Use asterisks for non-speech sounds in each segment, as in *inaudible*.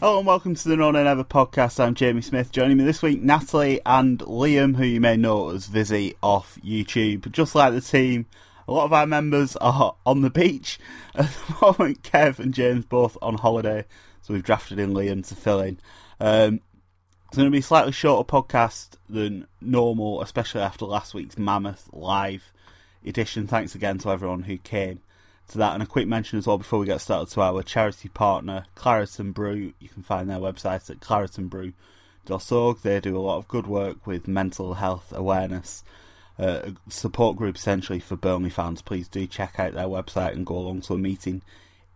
Hello and welcome to the No No Never podcast. I'm Jamie Smith. Joining me this week, Natalie and Liam, who you may know as Vizzy off YouTube. Just like the team, a lot of our members are on the beach *laughs* at the moment. Kev and James both on holiday, so we've drafted in Liam to fill in. Um, it's going to be a slightly shorter podcast than normal, especially after last week's Mammoth live edition. Thanks again to everyone who came to that. And a quick mention as well before we get started to our charity partner, Clariton Brew. You can find their website at claritonbrew.org. They do a lot of good work with mental health awareness. Uh, support group essentially for Burnley fans. Please do check out their website and go along to a meeting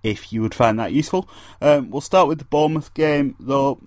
if you would find that useful. Um, we'll start with the Bournemouth game though.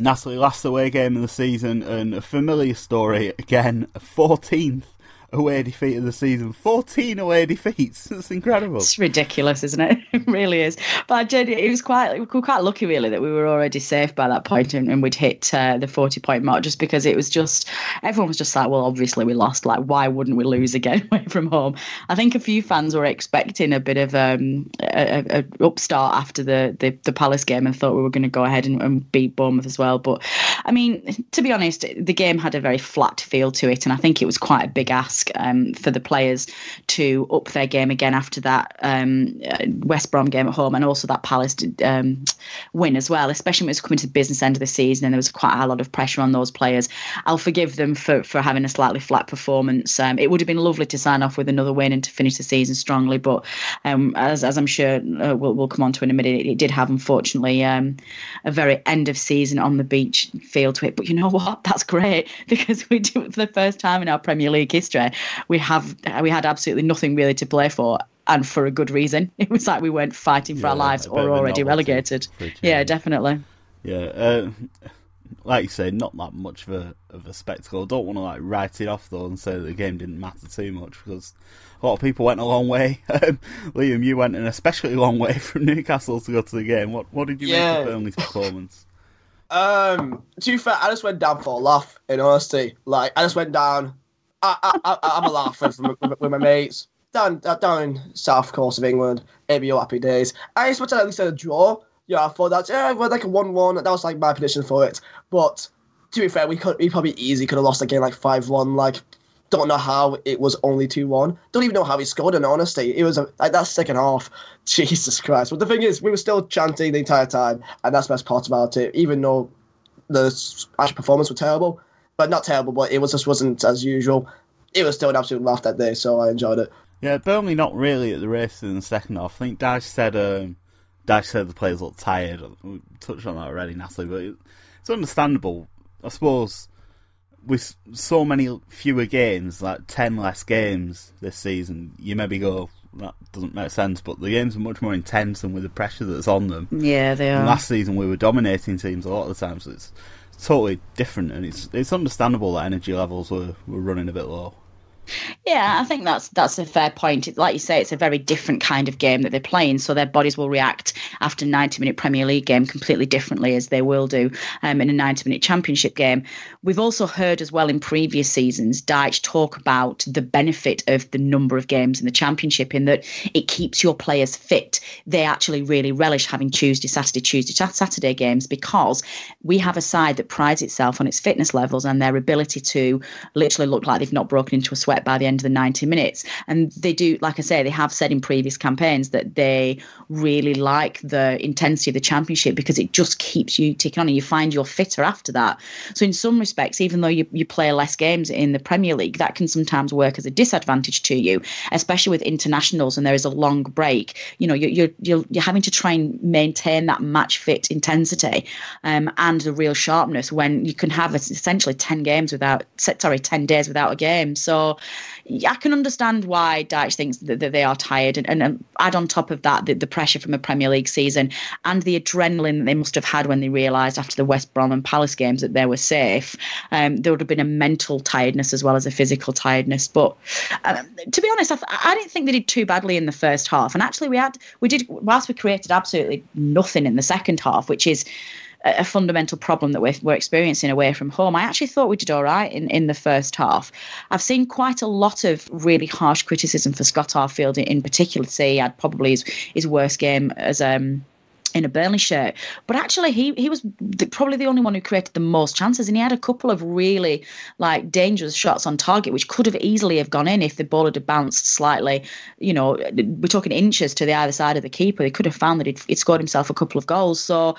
Natalie last away game of the season and a familiar story again, 14th away defeat of the season. 14 away defeats. *laughs* That's incredible. It's ridiculous, isn't it? *laughs* it really is. But it was quite, we were quite lucky really that we were already safe by that point and, and we'd hit uh, the 40 point mark just because it was just, everyone was just like, well, obviously we lost. Like, why wouldn't we lose again *laughs* away from home? I think a few fans were expecting a bit of um, a, a upstart after the, the, the Palace game and thought we were going to go ahead and, and beat Bournemouth as well. But I mean, to be honest, the game had a very flat feel to it. And I think it was quite a big ask um, for the players to up their game again after that um, uh, West Brom game at home and also that Palace um, win as well, especially when it was coming to the business end of the season and there was quite a lot of pressure on those players. I'll forgive them for, for having a slightly flat performance. Um, it would have been lovely to sign off with another win and to finish the season strongly, but um, as, as I'm sure uh, we'll, we'll come on to in a minute, it, it did have unfortunately um, a very end of season on the beach feel to it. But you know what? *laughs* That's great because we do it for the first time in our Premier League history we have we had absolutely nothing really to play for and for a good reason. *laughs* It was like we weren't fighting for Yeah, our lives or already relegated. for a change. Yeah, definitely. Yeah, uh, like you say, not that much of a of a spectacle. Don't want to like write it off though and say that the game didn't matter too much because a lot of people went a long way. *laughs* Um, Liam, you went an especially long way *laughs* from Newcastle to go to the game. What what did you Yeah. make of Burnley's performance? Um, to be fair, I just went down for a laugh. In honesty, like I just went down. I, I'm a laugher with, with, my mates down uh, down south coast of England. It'd be all happy days. I expected at least a draw. Yeah, I thought that yeah, we're like a one-one. That was like my prediction for it. But to be fair, we could we probably easily could have lost the game like five-one. Like don't know how it was only 2-1. Don't even know how he scored in honesty. It was a, like that second half. *laughs* Jesus Christ. But the thing is, we were still chanting the entire time, and that's the best part about it, even though the actual performance was terrible. But not terrible, but it was just wasn't as usual. It was still an absolute laugh that day, so I enjoyed it. Yeah, Burnley not really at the race in the second half. I think Dyche said um, Dyche said the players looked tired. We touched on that already, Natalie, but it's understandable. I suppose with so many fewer games, like ten less games this season, you maybe go that doesn't make sense. But the games are much more intense and with the pressure that's on them. Yeah, they And are. last season we were dominating teams a lot of the time, so it's totally different, and it's it's understandable that energy levels were, were running a bit low. Yeah, I think that's that's a fair point. Like you say, it's a very different kind of game that they're playing, so their bodies will react after a 90 minute Premier League game completely differently as they will do um, in a 90 minute Championship game. We've also heard as well in previous seasons Dyche talk about the benefit of the number of games in the Championship in that it keeps your players fit. They actually really relish having Tuesday, Saturday, Tuesday, Saturday games because we have a side that prides itself on its fitness levels and their ability to literally look like they've not broken into a sweat by the end of the 90 minutes. And they do, like I say, they have said in previous campaigns that they really like the intensity of the championship because it just keeps you ticking on and you find you're fitter after that. So, in some respects, even though you, you play less games in the Premier League, that can sometimes work as a disadvantage to you, especially with internationals and there is a long break. You know, you're, you're, you're, you're having to try and maintain that match fit intensity um, and the real sharpness when you can have essentially 10 games without, sorry, 10 days without a game. So, I can understand why Dyche thinks that, they are tired, and, and, and, add on top of that the, the, pressure from a Premier League season and the adrenaline that they must have had when they realised after the West Brom and Palace games that they were safe. Um, there would have been a mental tiredness as well as a physical tiredness. But uh, to be honest, I, I didn't think they did too badly in the first half, and actually we had we did whilst we created absolutely nothing in the second half, which is a fundamental problem that we're, we're experiencing away from home. I actually thought we did all right in, in the first half. I've seen quite a lot of really harsh criticism for Scott Arfield in, in particular. Say had probably his, his worst game as um in a Burnley shirt. But actually, he he was the, probably the only one who created the most chances, and he had a couple of really like dangerous shots on target, which could have easily have gone in if the ball had bounced slightly. You know, we're talking inches to the either side of the keeper. They could have found that he'd, he'd scored himself a couple of goals. So,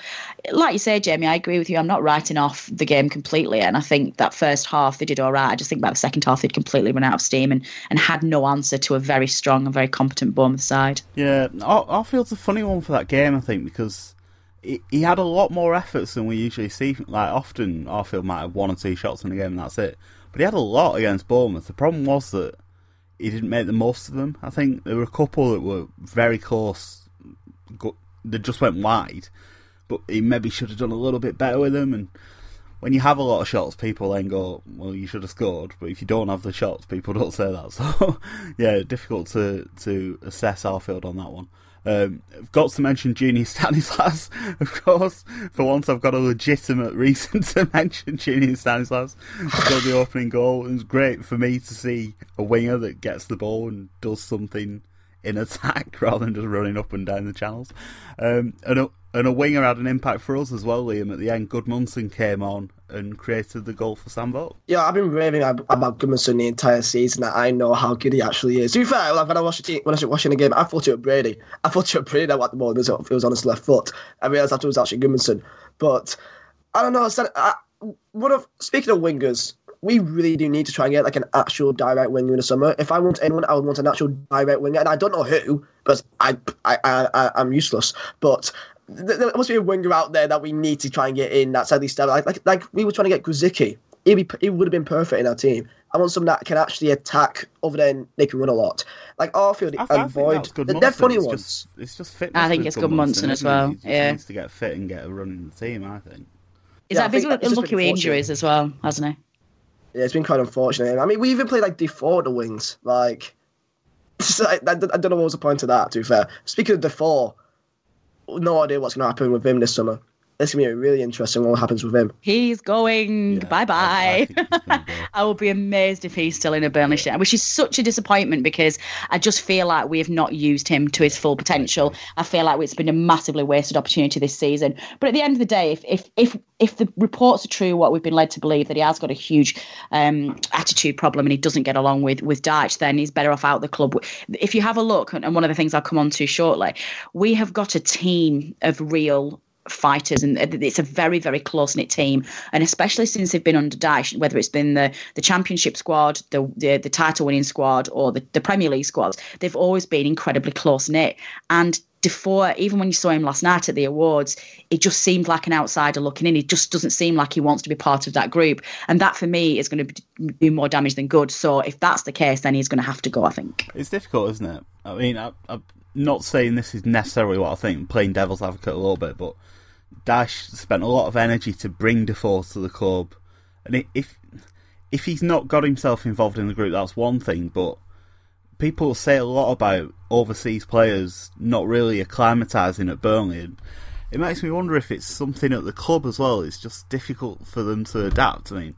like you say, Jamie, I agree with you. I'm not writing off the game completely, and I think that first half they did all right. I just think about the second half they'd completely run out of steam and and had no answer to a very strong and very competent Bournemouth side. Yeah, Arfield's a funny one for that game, I think, because because he, he had a lot more efforts than we usually see. Like often, Arfield might have one or two shots in the game and that's it. But he had a lot against Bournemouth. The problem was that he didn't make the most of them. I think there were a couple that were very close, that just went wide. But he maybe should have done a little bit better with them. And when you have a lot of shots, people then go, "Well, you should have scored." But if you don't have the shots, people don't *laughs* say that. So, *laughs* yeah, difficult to to assess Arfield on that one. Um, I've got to mention Gini *laughs* Stanislas, of course. For once, I've got a legitimate reason *laughs* to mention Junior Stanislas. Scored the opening goal. It was great for me to see a winger that gets the ball and does something in attack *laughs* rather than just running up and down the channels. Um, and, a, and a winger had an impact for us as well, Liam. At the end, Gudmundsson came on and created the goal for Sambo. Yeah, I've been raving about Gudmundsson the entire season. I know how good he actually is. To be fair, when I watched when I was watching the game, I thought it was Brady. I thought it was Brady at the ball. It was, on his left foot. I realised after it was actually Gudmundsson. But I don't know. I, one of speaking of wingers, we really do need to try and get like an actual direct winger in the summer. If I want anyone, I would want an actual direct winger, and I don't know who, because I I I, I I'm useless. But there must be a winger out there that we need to try and get in that's at least uh, like like, like we were trying to get Grosicki. He be he would have been perfect in our team. I want someone that can actually attack other than they can run a lot. Like Arfield I, and Boyd. They're funny it's ones. Just, it's just fitness. I think it's Gudmundsson as well. He yeah. needs to get fit and get a run in the team, I think. Is yeah, that because of lucky with injuries as well, hasn't he? Yeah, it's been quite unfortunate. I mean, we even played like Defour the wings. Like, *laughs* I, I, don't know what was the point of that, to be fair. Speaking of Defour, no idea what's going to happen with him this summer. It's going to be really interesting what happens with him. He's going. Yeah, bye bye. I, *laughs* I, will be amazed if he's still in a Burnley shirt, which is such a disappointment because I just feel like we have not used him to his full potential. I feel like it's been a massively wasted opportunity this season. But at the end of the day, if if if, if the reports are true, what we've been led to believe that he has got a huge um, attitude problem and he doesn't get along with with Dyche, then he's better off out the club. If you have a look, and one of the things I'll come on to shortly, we have got a team of real fighters and it's a very very close knit team and especially since they've been under Dyche whether it's been the the championship squad the the, the title winning squad or the, the Premier League squads they've always been incredibly close knit and Defour, even when you saw him last night at the awards, it just seemed like an outsider looking in. He just doesn't seem like he wants to be part of that group. And that for me is going to do more damage than good. So if that's the case, then he's going to have to go, I think. It's difficult, isn't it? I mean, I, I'm not saying this is necessarily what I think, playing devil's advocate a little bit, but Dyche spent a lot of energy to bring Defour to the club, and if if he's not got himself involved in the group, that's one thing. But people say a lot about overseas players not really acclimatising at Burnley. And it makes me wonder if it's something at the club as well. It's just difficult for them to adapt. I mean,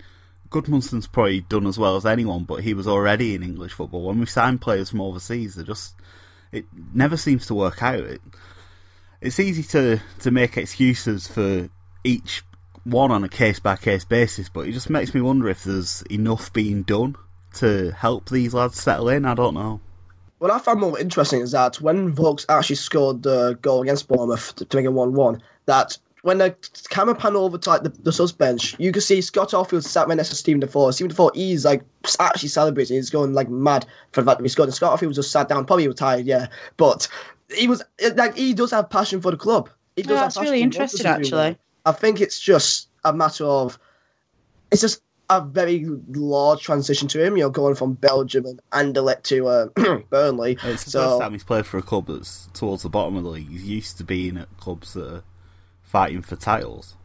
Gudmundsson's probably done as well as anyone, but he was already in English football. When we sign players from overseas, they just it never seems to work out. It, it's easy to to make excuses for each one on a case by case basis, but it just makes me wonder if there's enough being done to help these lads settle in. I don't know. What I found more interesting is that when Vokes actually scored the goal against Bournemouth to, make it 1 1, that when the camera pan over to like the, the subs bench, you can see Scott Arfield sat right next to Steven Defour. Steven Defour, he's like actually celebrating. He's going like mad for the fact that he scored. And Scott Arfield just sat down, probably retired, yeah. But he was like, he does have passion for the club. He does Yeah, have that's passion really interesting, does he do. actually. I think it's just a matter of, it's just a very large transition to him, you know, going from Belgium and Anderlecht to uh, *clears throat* Burnley. It's the so, first time he's played for a club that's towards the bottom of the league. He's used to being at clubs that are fighting for titles.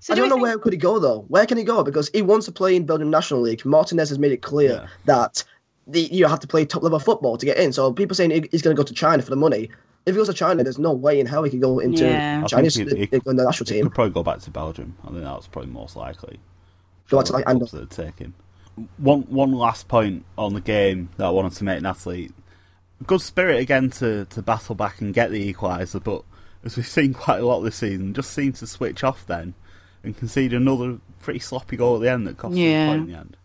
So I do don't we know think- where could he go though. Where can he go? Because he wants to play in Belgium National League. Martinez has made it clear Yeah. that the, you have to play top level football to get in. So people saying he's going to go to China for the money. If he goes to China, there's no way in hell he could go into Yeah. Chinese he- he- the, the national team. He team. could probably go back to Belgium. I think that's probably most likely. Go back to, for like, the clubs that would take him. One one last point on the game that I wanted to make, Natalie. Good spirit again to, to battle back and get the equaliser, but as we've seen quite a lot this season, just seemed to switch off then and concede another pretty sloppy goal at the end that cost us Yeah. the point in the end.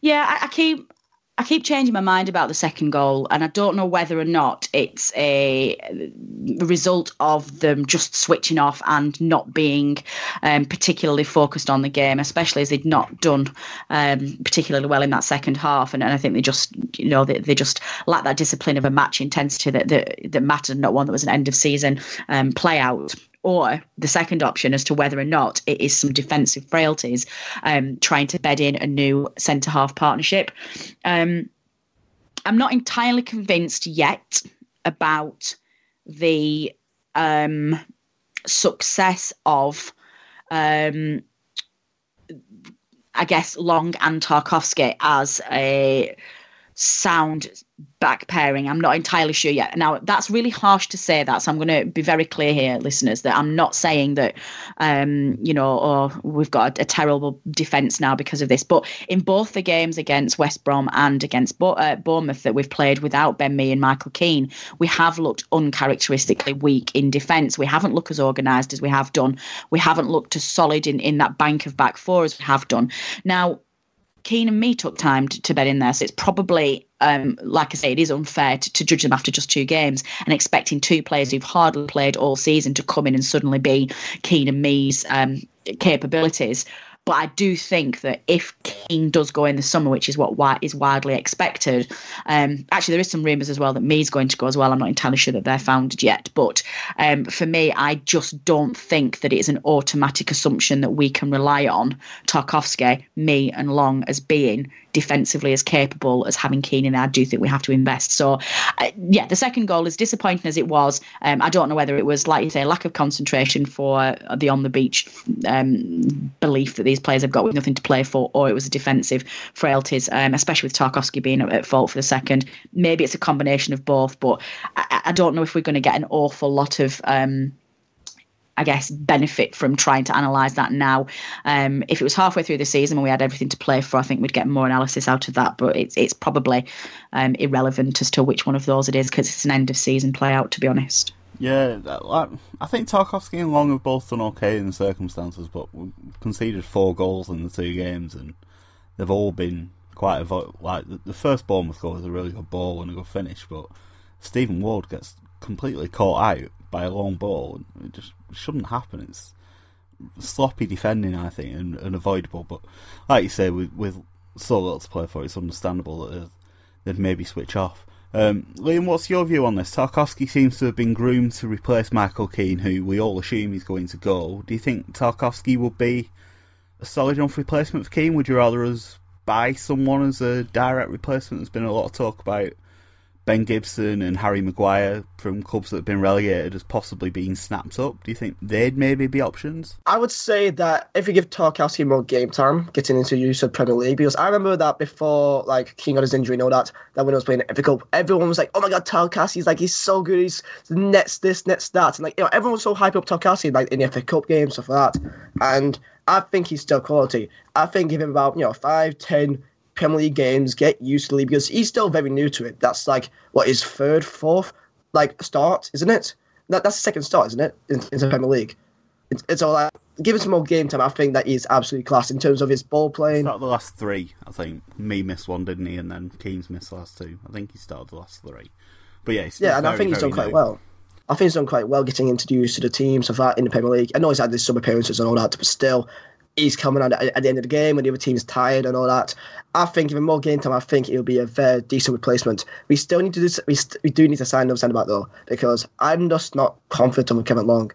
Yeah, I, I keep I keep changing my mind about the second goal, and I don't know whether or not it's a result of them just switching off and not being um, particularly focused on the game, especially as they'd not done um, particularly well in that second half. And, and I think they just, you know, they, they just lack that discipline of a match intensity that that, that mattered, not one that was an end of season um, play out or the second option as to whether or not it is some defensive frailties um, trying to bed in a new centre half partnership. Um, I'm not entirely convinced yet about the um, success of. Um, I guess Long and Tarkowski as a sound back pairing. I'm not entirely sure yet. Now, that's really harsh to say that. So I'm going to be very clear here, listeners, that I'm not saying that, um, you know, oh, we've got a, a terrible defence now because of this. But in both the games against West Brom and against Bo- uh, Bournemouth that we've played without Ben Mee and Michael Keane, we have looked uncharacteristically weak in defence. We haven't looked as organised as we have done. We haven't looked as solid in, in that bank of back four as we have done. Now, Keane and Mee took time to, to bet in there, so it's probably, um, like I say, it is unfair to, to judge them after just two games and expecting two players who've hardly played all season to come in and suddenly be Keane and Mee's um, capabilities. But I do think that if Keane does go in the summer, which is what wi- is widely expected, um, actually there is some rumours as well that Mee's going to go as well. I'm not entirely sure that they're founded yet, but um, for me, I just don't think that it is an automatic assumption that we can rely on Tarkowski, Mee, and Long as being defensively as capable as having Keane in. there, I do think we have to invest. So, uh, yeah, the second goal, as disappointing as it was, um, I don't know whether it was, like you say, lack of concentration for the on the beach um, belief that these players have got with nothing to play for, or it was defensive frailties, um, especially with Tarkowski being at, at fault for the second. Maybe it's a combination of both, but I, I don't know if we're going to get an awful lot of. Um, I guess, benefit from trying to analyse that now. Um, if it was halfway through the season and we had everything to play for, I think we'd get more analysis out of that. But it's it's probably um, irrelevant as to which one of those it is because it's an end of season play out. To be honest. Yeah, like, I think Tarkowski and Long have both done okay in the circumstances, but conceded four goals in the two games, and they've all been quite avo- like the, the first Bournemouth goal was a really good ball and a good finish, but Stephen Ward gets completely caught out by a long ball. It just shouldn't happen. It's sloppy defending, I think, and, and avoidable. But like you say, with, with so little to play for, it's understandable that they'd, maybe switch off. Um, Liam, what's your view on this? Tarkowski seems to have been groomed to replace Michael Keane, who we all assume he's going to go. Do you think Tarkowski would be a solid enough replacement for Keane? Would you rather us buy someone as a direct replacement? There's been a lot of talk about Ben Gibson and Harry Maguire from clubs that have been relegated as possibly being snapped up? Do you think they'd maybe be options? I would say that if you give Tarkowski more game time, getting into use of Premier League, because I remember that before like King got his injury and all that, that when I was playing FA Cup, everyone was like, "Oh my God, Tarkowski's like he's so good, he's nets this, nets that," and like you know everyone was so hype up Tarkowski like in the FA Cup games stuff like that, and I think he's still quality. I think give him about you know five, ten Premier League games, get used to the league because he's still very new to it. That's like what his third, fourth, like start, isn't it? That, that's the second start, isn't it? In, in the Premier League. It's, it's all like give him some more game time. I think that he's absolutely class in terms of his ball playing. Started the last three, I think. Mee missed one, didn't he? And then Keane's missed the last two. I think he started the last three. But yeah, he's still yeah, and I think he's very done quite new. well. I think he's done quite well getting introduced to the team so far in the Premier League. I know he's had his sub appearances and all that, but still, he's coming on at, at the end of the game when the other team's tired and all that. I think even more game time, I think it'll be a very decent replacement. We still need to do, we, st- we do need to sign another centre back though, because I'm just not confident with Kevin Long.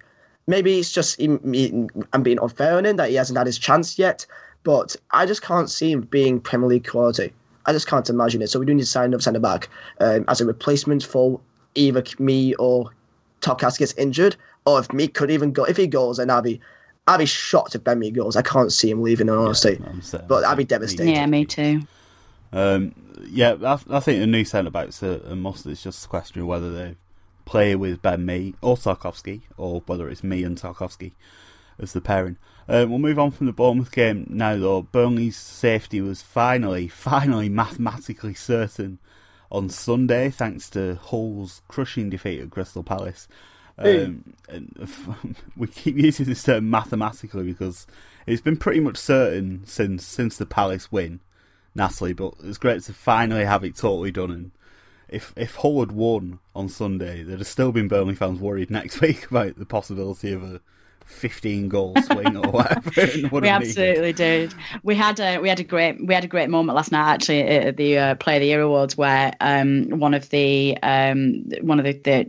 Maybe it's just him, me, I'm being unfair on him that he hasn't had his chance yet, but I just can't see him being Premier League quality. I just can't imagine it. So we do need to sign another centre back um, as a replacement for either Mee or Tarkowski gets injured, or if Mee could even go, if he goes, then I'll be, I'll be shocked if Ben Mee goes. I can't see him leaving, in all honesty. I'm saying- But I'd be devastated. Yeah, me too. Um, yeah, I, I think the new centre backs are a must. It's just a question of whether they play with Ben Mee or Tarkowski, or whether it's Mee and Tarkowski as the pairing. Um, we'll move on from the Bournemouth game now, though. Burnley's safety was finally, *laughs* finally mathematically certain on Sunday, thanks to Hull's crushing defeat at Crystal Palace. Um, *laughs* we keep using this term mathematically because it's been pretty much certain since since the Palace win, Natalie. But it's great to finally have it totally done. And if if Hull had won on Sunday, there'd have still been Burnley fans worried next *laughs* week about the possibility of a 15 goal swing or whatever. would *laughs* We absolutely did. We had a we had a great we had a great moment last night actually at the uh, Player of the Year awards where um, one of the um, one of the, the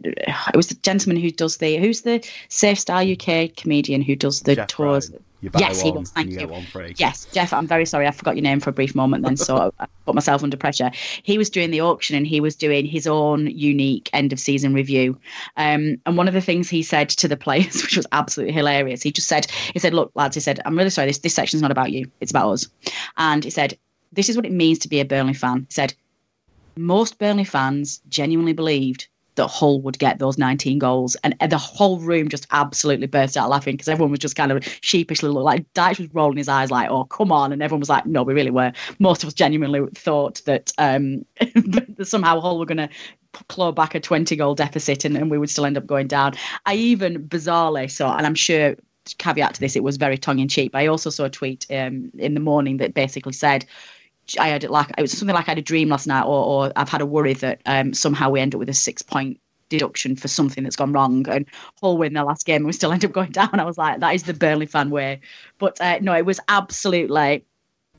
it was the gentleman who does the who's the Safe Style UK comedian who does the Jeff tours. Bryan. You buy yes, he one does. Thank you you. get one free. Yes, Jeff. I'm very sorry. I forgot your name for a brief moment. Then, so *laughs* I put myself under pressure. He was doing the auction and he was doing his own unique end of season review. Um, and one of the things he said to the players, *laughs* which was absolutely hilarious, he just said, "He said, look, lads, he said, I'm really sorry. This this section's not about you. It's about us." And he said, "This is what it means to be a Burnley fan." He said, "Most Burnley fans genuinely believed." That Hull would get those 19 goals, and the whole room just absolutely burst out laughing because everyone was just kind of sheepishly like Dyche was rolling his eyes like, "Oh, come on!" and everyone was like, "No, we really were." Most of us genuinely thought that um, *laughs* somehow Hull were going to claw back a 20 goal deficit and, and we would still end up going down. I even bizarrely saw, and I'm sure caveat to this, it was very tongue in cheek. But I also saw a tweet um, in the morning that basically said. I had it like it was something like I had a dream last night, or, or I've had a worry that um, somehow we end up with a six point deduction for something that's gone wrong and Hull win their last game and we still end up going *laughs* down. I was like, that is the Burnley fan way. But uh, no, it was absolutely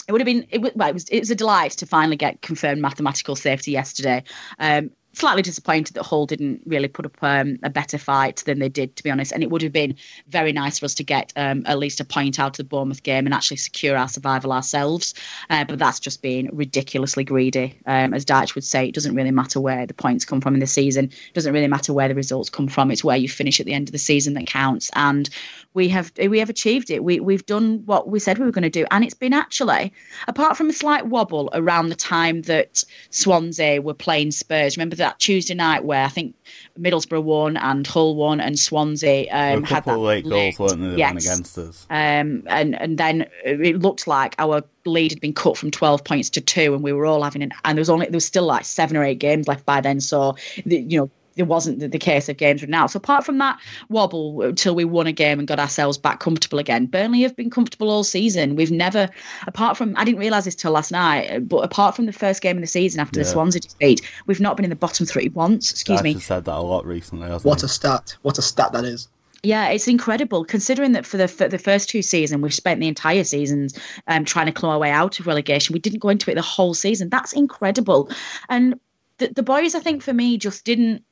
it would have been it was, well, it was it was a delight to finally get confirmed mathematical safety yesterday. Um, slightly disappointed that Hull didn't really put up um, a better fight than they did, to be honest. And it would have been very nice for us to get um, at least a point out of the Bournemouth game and actually secure our survival ourselves. Uh, but that's just been ridiculously greedy. Um, as Dyche would say, it doesn't really matter where the points come from in the season. It doesn't really matter where the results come from. It's where you finish at the end of the season that counts. And we have we have achieved it. We we've done what we said we were going to do, and it's been actually, apart from a slight wobble around the time that Swansea were playing Spurs. Remember that Tuesday night where I think Middlesbrough won and Hull won and Swansea um, a had that late goals, weren't that yes. against us? Um, and and then it looked like our lead had been cut from 12 points to two, and we were all having an and there was only there was still like seven or eight games left by then. So the, you know. It wasn't the, the case of games run out. So apart from that wobble until we won a game and got ourselves back comfortable again, Burnley have been comfortable all season. We've never, apart from I didn't realise this till last night, but apart from the first game of the season after the Yeah. Swansea defeat, we've not been in the bottom three once. Excuse Dyche me. has said that a lot recently, hasn't What he? a stat! What a stat that is. Yeah, it's incredible considering that for the for the first two seasons we've spent the entire seasons um, trying to claw our way out of relegation. We didn't go into it the whole season. That's incredible, and the the boys, I think, for me, just didn't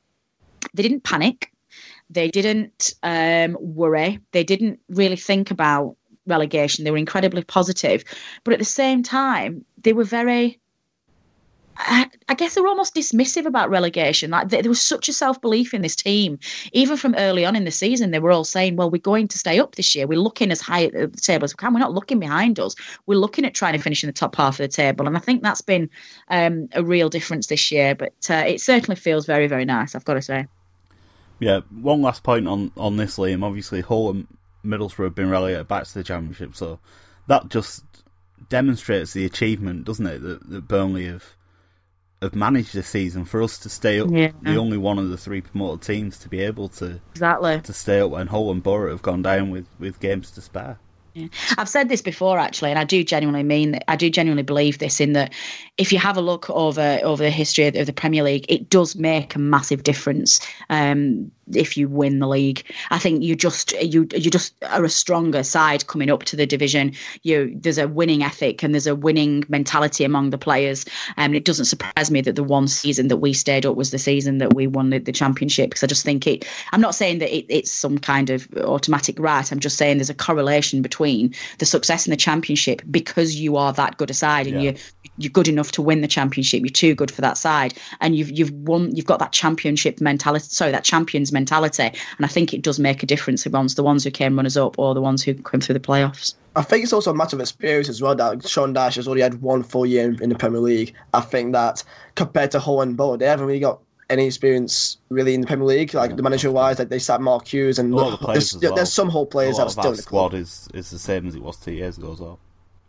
they didn't panic, they didn't um, worry, they didn't really think about relegation. They were incredibly positive, but at the same time, they were very I, guess they were almost dismissive about relegation. Like there was such a self belief in this team, even from early on in the season. They were all saying, "Well, we're going to stay up this year. We're looking as high at the table as we can. We're not looking behind us. We're looking at trying to finish in the top half of the table." And I think that's been um, a real difference this year. But uh, it certainly feels very, very nice. I've got to say. Yeah, one last point on on this, Liam. Obviously, Hull and Middlesbrough have been relegated back to the Championship, so that just demonstrates the achievement, doesn't it, that, that Burnley have have managed this season for us to stay up. Yeah. The only one of the three promoted teams to be able to Exactly. to stay up when Hull and Borough have gone down with, with games to spare. Yeah. I've said this before actually, and I do genuinely mean that. I do genuinely believe this in that if you have a look over over the history of, the Premier League, it does make a massive difference. Um, if you win the league, I think you just you you just are a stronger side coming up to the division. You there's a winning ethic and there's a winning mentality among the players, and it doesn't surprise me that the one season that we stayed up was the season that we won the, the championship because I just think it. I'm not saying that it, it's some kind of automatic right. I'm just saying there's a correlation between the success in the championship because you are that good a side and Yeah. you you're good enough to win the championship. You're too good for that side, and you've you've won. You've got that championship mentality. Sorry, that champions mentality, and I think it does make a difference amongst the ones who came runners up or the ones who come through the playoffs. I think it's also a matter of experience as well. That Sean Dyche has already had one full year in, in the Premier League. I think that compared to Hull and Borough, they haven't really got any experience really in the Premier League. Like the manager wise, like they sat Mark Hughes and the there's, well. there's some Hull players that are still that in the club. squad is, is the same as it was two years ago as well.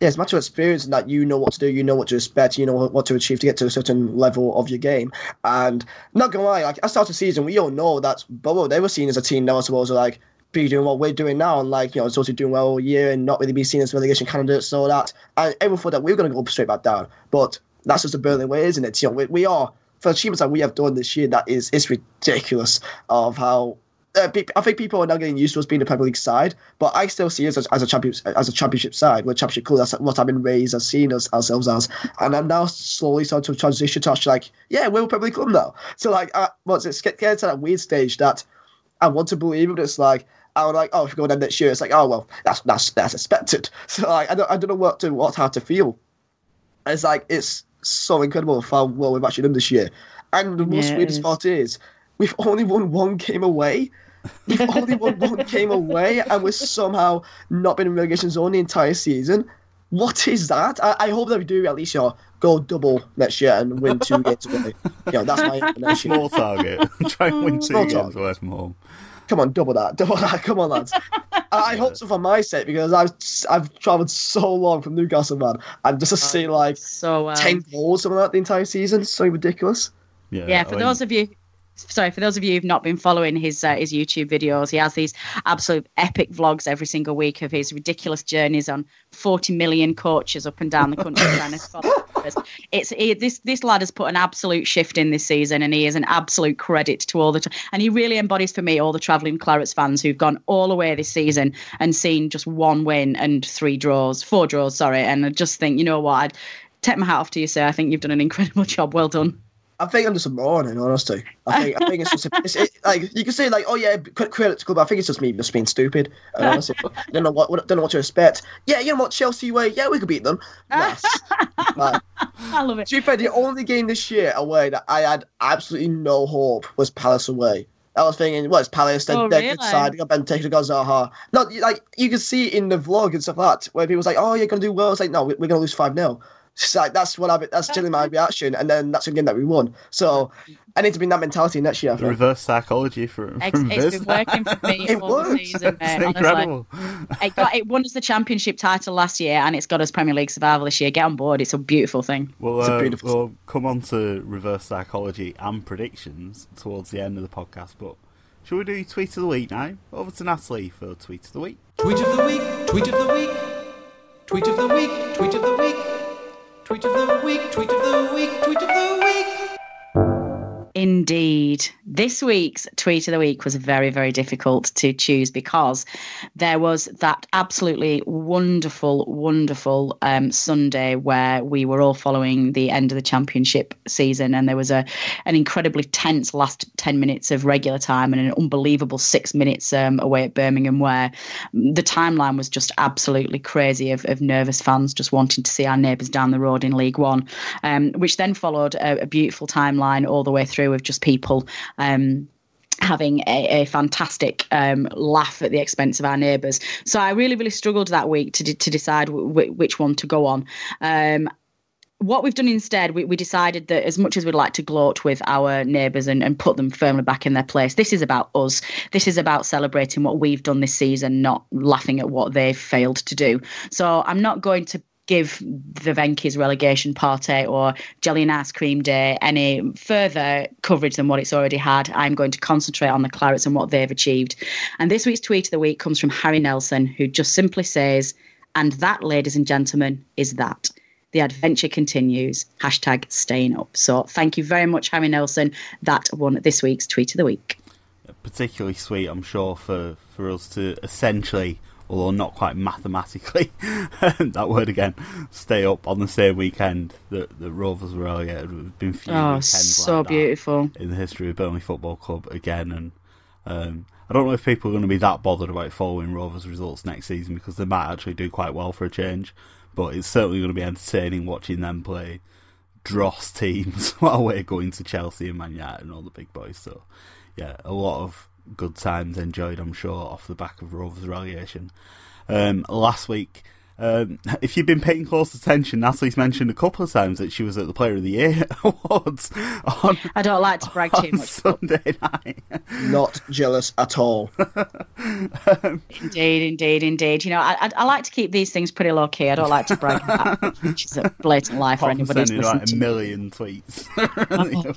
Yeah, it's a matter of experience and that you know what to do, you know what to expect, you know what, to achieve to get to a certain level of your game. And not gonna lie, like at the start of the season, we all know that Borough they were seen as a team that was supposed to like be doing what we're doing now, and like you know, to be doing well all year and not really be seen as relegation candidates, so that and everyone thought that we were gonna go straight back down. But that's just the Burnley way, isn't it? You know, we, we are for achievements that we have done this year. That is, it's ridiculous of how uh, I think people are now getting used to us being a Premier League side, but I still see us as, as a champion as a championship side. We're championship club. That's what I've been raised as seen us ourselves as, and I'm now slowly starting to transition to actually like, yeah, we're a Premier League club now. So like, uh, what's it? Get, get to that weird stage that I want to believe but it's like. I'm like, oh, if we go down next year, it's like, oh well, that's that's that's expected. *laughs* So like, I don't I don't know what to what how to feel. It's like it's so incredible how well we've actually done this year. And the most Yeah, it weirdest is. part is we've only won one game away. We've only won one *laughs* game away, and we're somehow not been in relegation zone the entire season. What is that? I, I hope that we do at least you know, go double next year and win two games away. You know, that's my aim for year. Small target. *laughs* Try and win two Small games target. away from home. Come on, double that, *laughs* double that. Come on, lads. I, I hope *laughs* so for my sake because I've I've travelled so long from Newcastle, man, and just to see like So um, ten goals something like that the entire season, so ridiculous. Yeah, yeah, I for mean, those of you sorry for those of you who've not been following his uh, his youtube videos he has these absolute epic vlogs every single week of his ridiculous journeys on 40 million coaches up and down the country *laughs* trying to follow it's he, this this lad has put an absolute shift in this season and he is an absolute credit to all the tra- and he really embodies for me all the travelling clarets fans who've gone all the way this season and seen just one win and three draws four draws sorry and i just think you know what i'd take my hat off to you sir. I think you've done an incredible *laughs* job. Well done I think I'm just a moron, in honesty. I think I think it's just it's, it, like you can say like, oh yeah, credit credit to club. But I think it's just me just being stupid. And honestly, *laughs* don't know what, don't know what to expect. Yeah, you know what Chelsea way. Yeah, we could beat them. Yes. *laughs* Like, i love it to be fair, the only game this year away that I had absolutely no hope was Palace away. I was thinking, well, it's Palace, they're, Oh, they're really? good side, they got Benteke, they got Zaha. Not like you can see in the vlog and stuff like that, where people's like, oh, you're gonna do well. It's like, no, we- we're gonna lose five 0 It's like that's what I that's generally my reaction, and then that's the game that we won. So I need to bring that mentality next year. The reverse psychology from, It's, from it's Viz. been working for me *laughs* It all works. season, mate. It's honestly. incredible. It got it won us the championship title last year, and it's got us Premier League survival this year. Get on board; it's a beautiful thing. We'll, It's a uh, beautiful- we'll come on to reverse psychology and predictions towards the end of the podcast, but shall we do tweet of the week now? Over to Natalie for tweet of the week. Tweet of the week, tweet of the week, tweet of the week, tweet of the week, tweet of the week, tweet of the week, tweet of the week. Indeed. This week's tweet of the week was very, very difficult to choose because there was that absolutely wonderful, wonderful um, Sunday where we were all following the end of the championship season, and there was a an incredibly tense last ten minutes of regular time and an unbelievable six minutes um, away at Birmingham where the timeline was just absolutely crazy of, of nervous fans just wanting to see our neighbours down the road in League One, um, which then followed a, a beautiful timeline all the way through of just people. Um, having a, a fantastic um, laugh at the expense of our neighbours. So I really, really struggled that week to, to decide w- which one to go on. Um, what we've done instead, we, we decided that as much as we'd like to gloat with our neighbours and, and put them firmly back in their place, this is about us. This is about celebrating what we've done this season, not laughing at what they've failed to do. So I'm not going to give the Venky's relegation party or Jelly and Ice Cream Day any further coverage than what it's already had. I'm going to concentrate on the Clarets and what they've achieved. And this week's tweet of the week comes from Harry Nelson, who just simply says, and that, ladies and gentlemen, is that. The adventure continues. Hashtag staying up. So thank you very much, Harry Nelson. That won this week's tweet of the week. Particularly sweet, I'm sure, for, for us to essentially although not quite mathematically, *laughs* that word again, stay up on the same weekend that the Rovers were relegated. There's been few oh, weekends so like beautiful in the history of Burnley Football Club again, and um, I don't know if people are going to be that bothered about following Rovers results next season because they might actually do quite well for a change. But it's certainly going to be entertaining watching them play dross teams *laughs* while we're going to Chelsea and Man United and all the big boys. So, yeah, a lot of good times enjoyed, I'm sure, off the back of Rovers relegation. Um, last week, um, *laughs* if you've been paying close attention, Natalie's mentioned a couple of times that she was at the Player of the Year *laughs* awards. On, I don't like to brag too much. Sunday night. *laughs* Not jealous at all. indeed, indeed, indeed. You know, I, I, I, like to keep these things pretty low key. I don't like to brag about which is a blatant lie for anybody who's listening like a million tweets.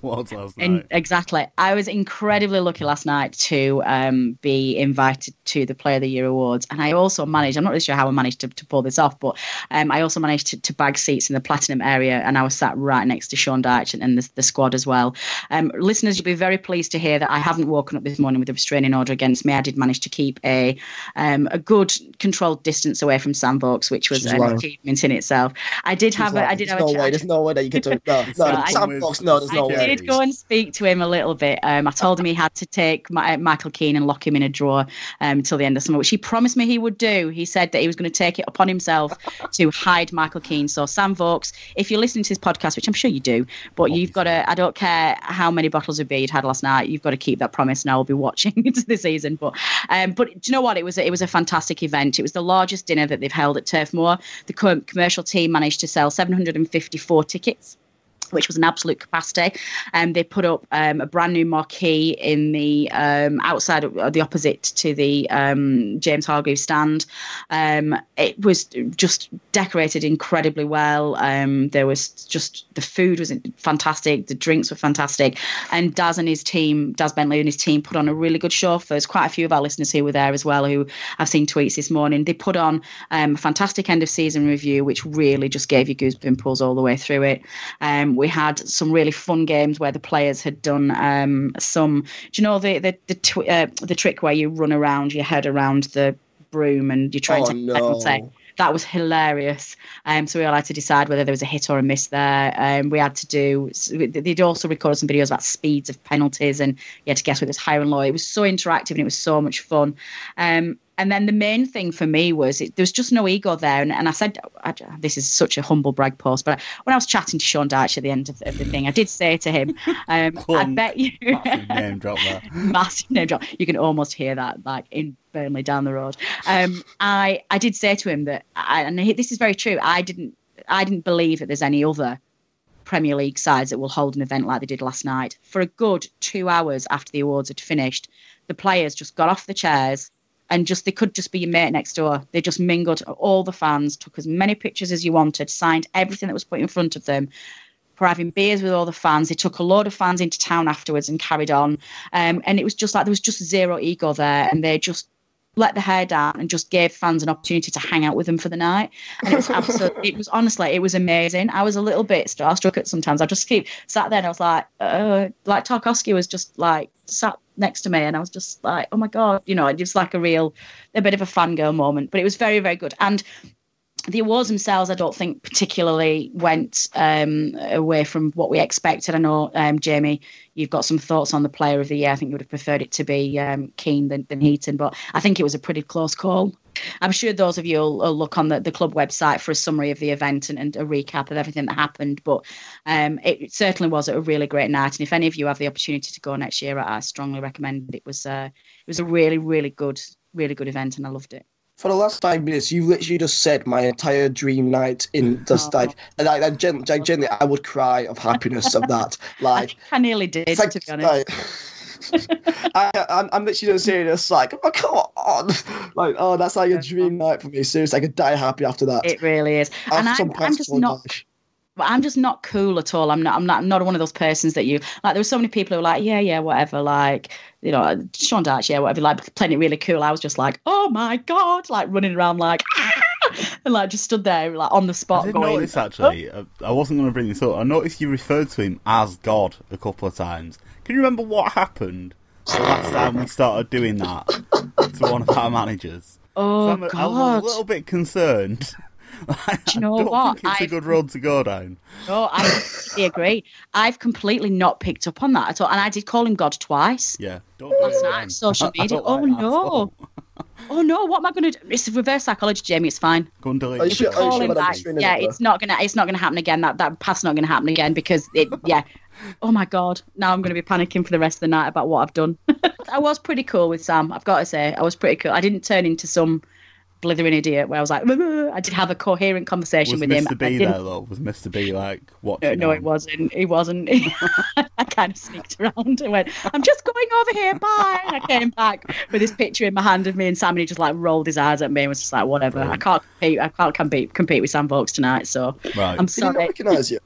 awards last night. In, exactly. I was incredibly lucky last night to um, be invited to the Player of the Year awards, and I also managed. I'm not really sure how I managed to, to pull this off. But um, I also managed to, to, bag seats in the platinum area, and I was sat right next to Sean Dyche and, and the, the, squad as well. Um, listeners, you'll be very pleased to hear that I haven't woken up this morning with a restraining order against me. I did manage to keep a um, a good controlled distance away from Sam Vokes, which was an achievement in itself. I did have a, I did there's have no a way. There's no way that you could do no, *laughs* no, so Sam Vokes. No, there's no I way. I did go and speak to him a little bit. Um, I told him he had to take my, Michael Keane and lock him in a drawer um, until the end of summer, which he promised me he would do. He said that he was going to take it upon himself to hide Michael Keane. So Sam Vokes, if you're listening to this podcast, which I'm sure you do, but Obviously. you've got to, I don't care how many bottles of beer you'd had last night, you've got to keep that promise and I will be watching *laughs* into the season. But um, but do you know what? It was, a, it was a fantastic event. It was the largest dinner that they've held at Turf Moor. The commercial team managed to sell 754 tickets which was an absolute capacity. And um, they put up um, a brand new marquee in the um, outside of the opposite to the um, James Hargreaves stand. Um, it was just decorated incredibly well. There was just the food was fantastic, the drinks were fantastic, and Daz and his team, Daz Bentley and his team, put on a really good show. There's quite a few of our listeners who were there as well who I've seen tweets this morning. They put on a fantastic end of season review, which really just gave you goosebumps all the way through it. We had some really fun games where the players had done um, some. Do you know the the the, tw- uh, the trick where you run around your head around the broom and you're trying oh, to no. that was hilarious. Um, so we all had to decide whether there was a hit or a miss there. Um, we had to do. They'd also recorded some videos about speeds of penalties, and you had to guess whether it was high and low. It was so interactive and it was so much fun. Um, and then the main thing for me was it, there was just no ego there. And, and I said, I, this is such a humble brag post, but when I was chatting to Sean Dyche at the end of, of the thing, I did say to him, *laughs* um, I bet you. *laughs* massive name drop there. *laughs* massive name drop. You can almost hear that like in Burnley down the road. Um, I, I did say to him that, I, and this is very true, I didn't, I didn't believe that there's any other Premier League sides that will hold an event like they did last night. For a good two hours after the awards had finished, the players just got off the chairs and just they could just be your mate next door. They just mingled all the fans, took as many pictures as you wanted, signed everything that was put in front of them. For having beers with all the fans, they took a load of fans into town afterwards and carried on. Um, and it was just like there was just zero ego there, and they just let the hair down and just gave fans an opportunity to hang out with them for the night. And it was absolutely, it was honestly, it was amazing. I was a little bit starstruck at sometimes. I just keep sat there and I was like, uh, like Tarkowski was just like sat next to me and I was just like, oh my God, you know, it was like a real, a bit of a fangirl moment, but it was very, very good. And the awards themselves, I don't think particularly went um, away from what we expected. I know, um, Jamie, you've got some thoughts on the Player of the Year. I think you would have preferred it to be um, Keane than, than Heaton, but I think it was a pretty close call. I'm sure those of you will, will look on the, the club website for a summary of the event and, and a recap of everything that happened. But um, it certainly was a really great night. And if any of you have the opportunity to go next year, I strongly recommend it. It was uh, it was a really, really good, really good event, and I loved it for the last five minutes, you literally just said my entire dream night in just oh. like, and I, I, gen- like, generally, I would cry of happiness of that. *laughs* Like, I, I nearly did, like, to be honest. Like, *laughs* I, I'm, I'm literally just serious. like, oh, come on. Like, oh, that's like a dream night for me. Seriously, I could die happy after that. It really is. and I'm, I'm just not. But I'm just not cool at all. I'm not. I'm not. I'm not one of those persons that you like. There were so many people who were like, yeah, yeah, whatever. Like, you know, Sean Dyche, yeah, whatever. Like playing it really cool. I was just like, oh my god, like running around like, *laughs* and like just stood there like on the spot. I did going, notice actually. Oh. I wasn't going to bring this up. I noticed you referred to him as God a couple of times. Can you remember what happened the last time we started doing that to one of our managers? Oh I'm, God! I'm a little bit concerned. *laughs* Do you know I what? Think it's I've, a good road to go down. No, I completely agree. I've completely not picked up on that at all, and I did call him God twice. Yeah, don't last night on social *laughs* media. Oh like no. *laughs* oh no! What am I going to do? It's reverse psychology, Jamie. It's fine. Go and delete. If we call him back, yeah, it's not gonna. It's not gonna happen again. That that path's not gonna happen again because it. *laughs* Yeah. oh my god! Now I'm going to be panicking for the rest of the night about what I've done. *laughs* I was pretty cool with Sam. I've got to say, I was pretty cool. I didn't turn into some blithering idiot where I was like, I did have a coherent conversation was with Mr. him. Mr. B there though? Was Mr. B like what? No, no, it um, wasn't. He wasn't. *laughs* I kind of sneaked around and went, I'm just going over here. Bye. And I came back with this picture in my hand of me and Sam, and he just like rolled his eyes at me and was just like, whatever. Right. I can't compete. I can't compete compete with Sam Vokes tonight. So right. I'm sorry. Did he not recognise you?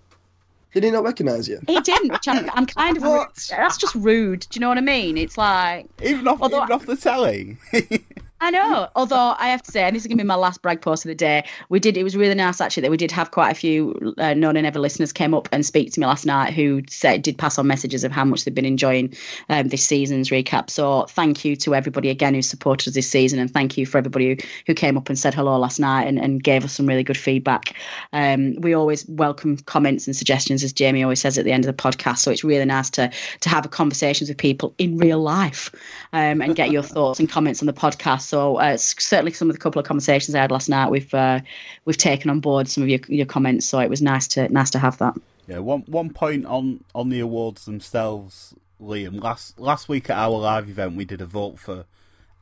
Did he not recognise you? He didn't, which I'm, I'm kind of. That's just rude. Do you know what I mean? It's like even off, even off the telly. *laughs* I know. *laughs* Although I have to say, and this is going to be my last brag post of the day. We did. It was really nice actually that we did have quite a few uh, known and ever listeners came up and speak to me last night who said did pass on messages of how much they've been enjoying um, this season's recap. So thank you to everybody again who supported us this season, and thank you for everybody who, who came up and said hello last night and, and gave us some really good feedback. Um, we always welcome comments and suggestions, as Jamie always says at the end of the podcast. So it's really nice to to have conversations with people in real life um, and get your *laughs* thoughts and comments on the podcast. So uh, certainly some of the couple of conversations I had last night, we've uh, we've taken on board some of your your comments. So it was nice to nice to have that. Yeah, one one point on on the awards themselves, Liam. Last last week at our live event, we did a vote for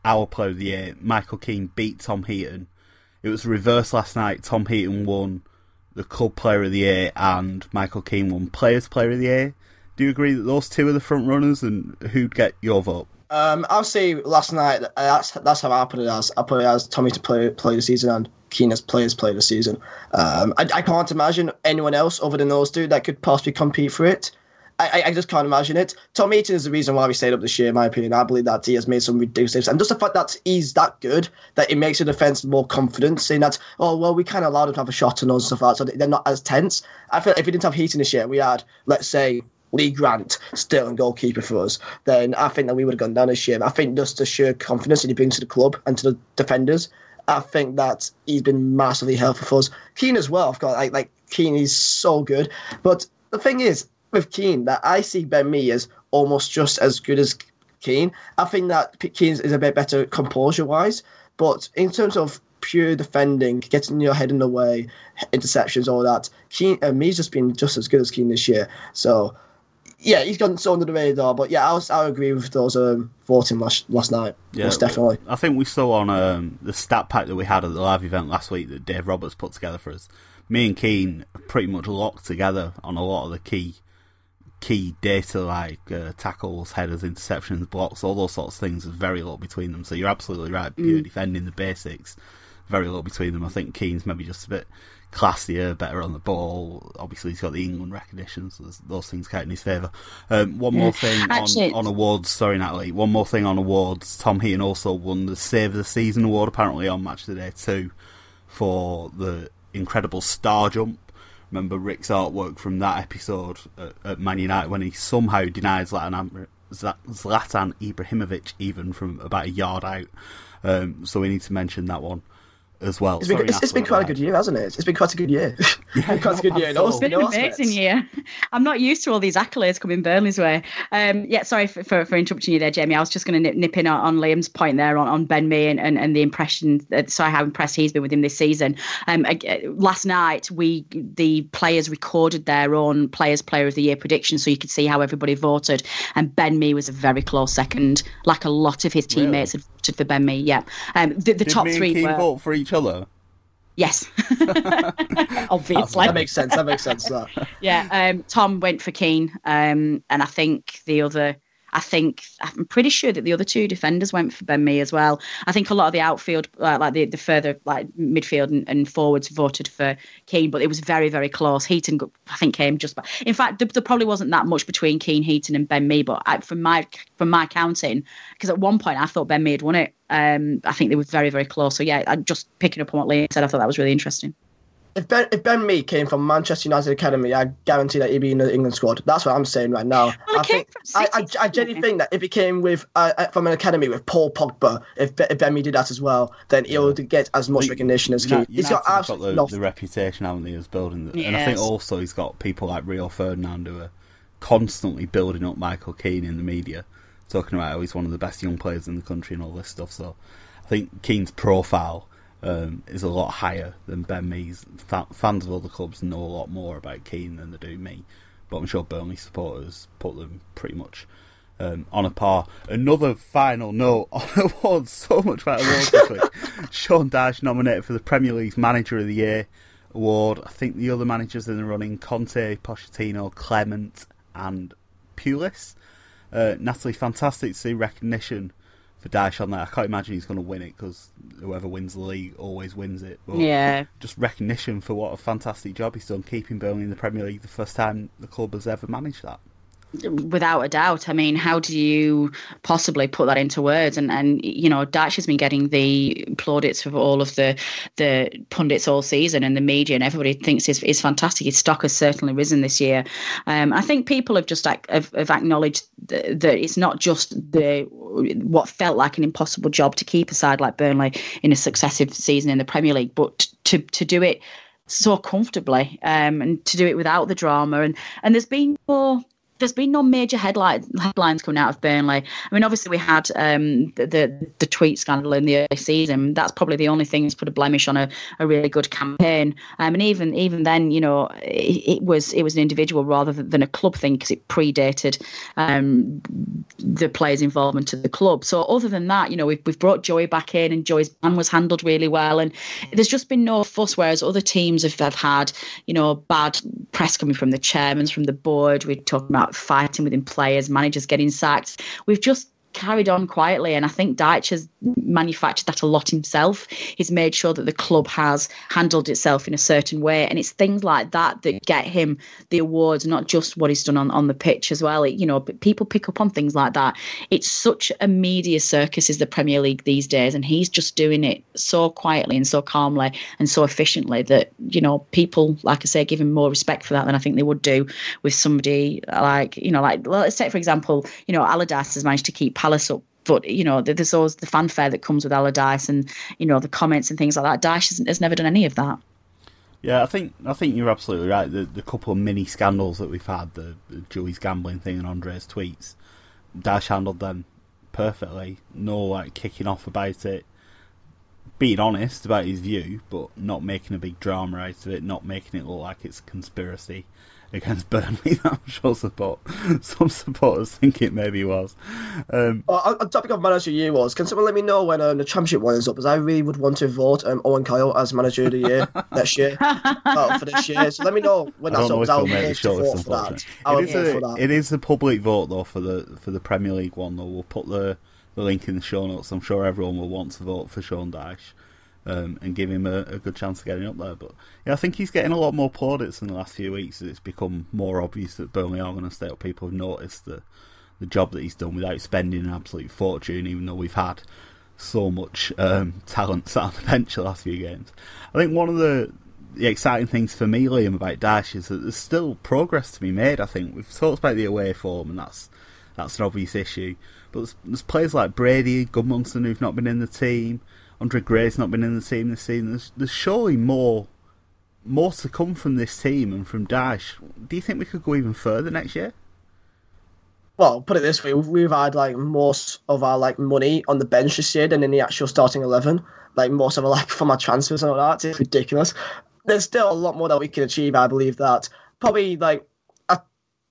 our player of the year. Michael Keane beat Tom Heaton. It was reversed last night. Tom Heaton won the club player of the year, and Michael Keane won players player of the year. Do you agree that those two are the front runners, and who'd get your vote? Um, I'll say last night. Uh, that's that's how I put it as. I put it as Tommy to play play the season and Keane as players play the season. Um, I, I can't imagine anyone else other than those two that could possibly compete for it. I, I just can't imagine it. Tom Heaton is the reason why we stayed up this year, in my opinion. I believe that he has made some ridiculous and just the fact that he's that good that it makes the defense more confident, saying that oh well we kind of allowed him to have a shot on us and stuff like that, so they're not as tense. I feel if we didn't have Heaton this year, we had let's say Lee Grant still in goalkeeper for us, then I think that we would have gone down a shame. I think just the sheer confidence that he brings to the club and to the defenders, I think that he's been massively helpful for us. Keane as well, of course, like, like Keane is so good. But the thing is, with Keane, that I see Ben Mee as almost just as good as Keane. I think that Keane is a bit better composure wise, but in terms of pure defending, getting your head in the way, interceptions, all that, Keane, uh, Mee's just been just as good as Keane this year. So yeah, he's gone so under the radar. But yeah, I I agree with those um, voting last last night. Yeah, most definitely. I think we saw on um, the stat pack that we had at the live event last week that Dave Roberts put together for us. Mee and Keane are pretty much locked together on a lot of the key key data like uh, tackles, headers, interceptions, blocks, all those sorts of things. There's very little between them. So you're absolutely right. Pure mm. defending the basics, very little between them. I think Keane's maybe just a bit classier, better on the ball. Obviously, he's got the England recognition, so those things count in his favour. Um, one more thing Actually- on, on awards. Sorry, Natalie. One more thing on awards. Tom Heaton also won the Save of the Season award, apparently on Match of the Day too, for the incredible star jump. Remember Rick's artwork from that episode at, at Man United when he somehow denied Zlatan, Zlatan Ibrahimovic even from about a yard out. Um, so we need to mention that one as well. It's been, Sorry, it's, it's been quite a good year, hasn't it? It's been quite a good year. *laughs* It's been quite a good year. in all- It's It's been an amazing year. I'm not used to all these accolades coming Burnley's way. Um, yeah, sorry for, for, for interrupting you there, Jamie. I was just going to nip, nip in on, on Liam's point there on, on Ben Mee and, and, and the impression, that, sorry, how impressed he's been with him this season. Um, ag- last night, we the players recorded their own Players Player of the Year prediction so you could see how everybody voted. And Ben Mee was a very close second, like a lot of his teammates had voted for Ben Mee. Yeah. Um, the the top me three were. vote for each other? Yes. *laughs* Obviously. That makes sense. That makes sense. That. Yeah, um, Tom went for Keane, um, and I think the other. I think I'm pretty sure that the other two defenders went for Ben Mee as well. I think a lot of the outfield, uh, like the, the further like midfield and, and forwards, voted for Keane, but it was very very close. Heaton, I think, came just. By. In fact, there, there probably wasn't that much between Keane, Heaton, and Ben Mee. But I, from my from my counting, because at one point I thought Ben Mee had won it. Um, I think they were very very close. So yeah, I, just picking up on what Liam said, I thought that was really interesting. If Ben if Ben Mee came from Manchester United Academy, I guarantee that he'd be in the England squad. That's what I'm saying right now. Well, I came think from I, I, I genuinely think that if he came with uh, uh, from an academy with Paul Pogba, if, Be- if Ben Mee did that as well, then he'll get as much recognition as United- Keane. He's got United have absolutely the, the reputation, haven't they, as building. The, And I think also he's got people like Rio Ferdinand who are constantly building up Michael Keane in the media, talking about how he's one of the best young players in the country and all this stuff. So I think Keane's profile um, is a lot higher than Ben Mee's. Fa- fans of other clubs know a lot more about Keane than they do Mee, but I'm sure Burnley supporters put them pretty much um, on a par. Another final note *laughs* on awards, so much about awards this week. *laughs* Sean Dyche nominated for the Premier League's Manager of the Year award. I think the other managers in the running Conte, Pochettino, Clement, and Pulis. Uh, Natalie, fantastic to see recognition for on that. I can't imagine he's going to win it because whoever wins the league always wins it. But Yeah. just recognition for what a fantastic job he's done keeping Burnley in the Premier League the first time the club has ever managed that. Without a doubt. I mean, how do you possibly put that into words? And and you know, Dyche has been getting the plaudits of all of the the pundits all season and the media, and everybody thinks is is fantastic. His stock has certainly risen this year. Um, I think people have just have, have acknowledged that, that it's not just the what felt like an impossible job to keep a side like Burnley in a successive season in the Premier League, but to to do it so comfortably um, and to do it without the drama and and there's been more there's been no major headline, headlines coming out of Burnley. I mean, obviously we had um, the, the the tweet scandal in the early season. That's probably the only thing that's put a blemish on a, a really good campaign. Um, and even even then, you know, it, it was it was an individual rather than, a club thing because it predated um, the players' involvement to the club. So other than that, you know, we've we've brought Joey back in, and Joey's ban was handled really well, and there's just been no fuss. Whereas other teams have, have had, you know, bad press coming from the chairmans, from the board. We're talking about fighting within players, managers getting sacked. We've just carried on quietly, and I think Dyche has manufactured that a lot himself. He's made sure that the club has handled itself in a certain way, and it's things like that that get him the awards, not just what he's done on, on the pitch as well. It, you know, but people pick up on things like that. It's such a media circus is the Premier League these days, and he's just doing it so quietly and so calmly and so efficiently that you know people, like I say, give him more respect for that than I think they would do with somebody like you know, like well, let's take for example, you know, Allardyce has managed to keep Palace up but you know, there's always the fanfare that comes with Allardyce, and you know the comments and things like that. Dyche has, has never done any of that. Yeah, I think I think you're absolutely right. The the couple of mini scandals that we've had, the, the Joey's gambling thing and Andre's tweets, Dyche handled them perfectly. No like kicking off about it, being honest about his view, but not making a big drama out of it, not making it look like it's a conspiracy against *laughs* Burnley. that I'm sure support *laughs* some supporters think it maybe was. Um, Oh, on, topic of manager of the year was, can someone let me know when um, the championship winds up? Because I really would want to vote um, Owen Coyle as manager of the year *laughs* next year. oh, for this year. So let me know when that's up. if 'cause I he'll make the to vote for that. I it vote for that. it is a public vote though for the for the Premier League one. Though we'll put the the link in the show notes. I'm sure everyone will want to vote for Sean Dyche. Um, and give him a, a, good chance of getting up there. But yeah, I think he's getting a lot more plaudits in the last few weeks. It's become more obvious that Burnley are going to stay up. People have noticed the the job that he's done without spending an absolute fortune, even though we've had so much um, *laughs* talent sat on the bench the last few games. I think one of the the exciting things for me, Liam, about Dyche is that there's still progress to be made. I think we've talked about the away form, and that's that's an obvious issue. But there's, there's players like Brady, Gudmundsson who've not been in the team. Andre Gray's not been in the team this season. There's, there's surely more more to come from this team and from Dyche. Do you think we could go even further next year? well, put it this way: we've had like most of our like money on the bench this year than in the actual starting eleven. Like most of our like *laughs* from our transfers and all that, it's ridiculous. There's still a lot more that we can achieve. I believe that probably like I,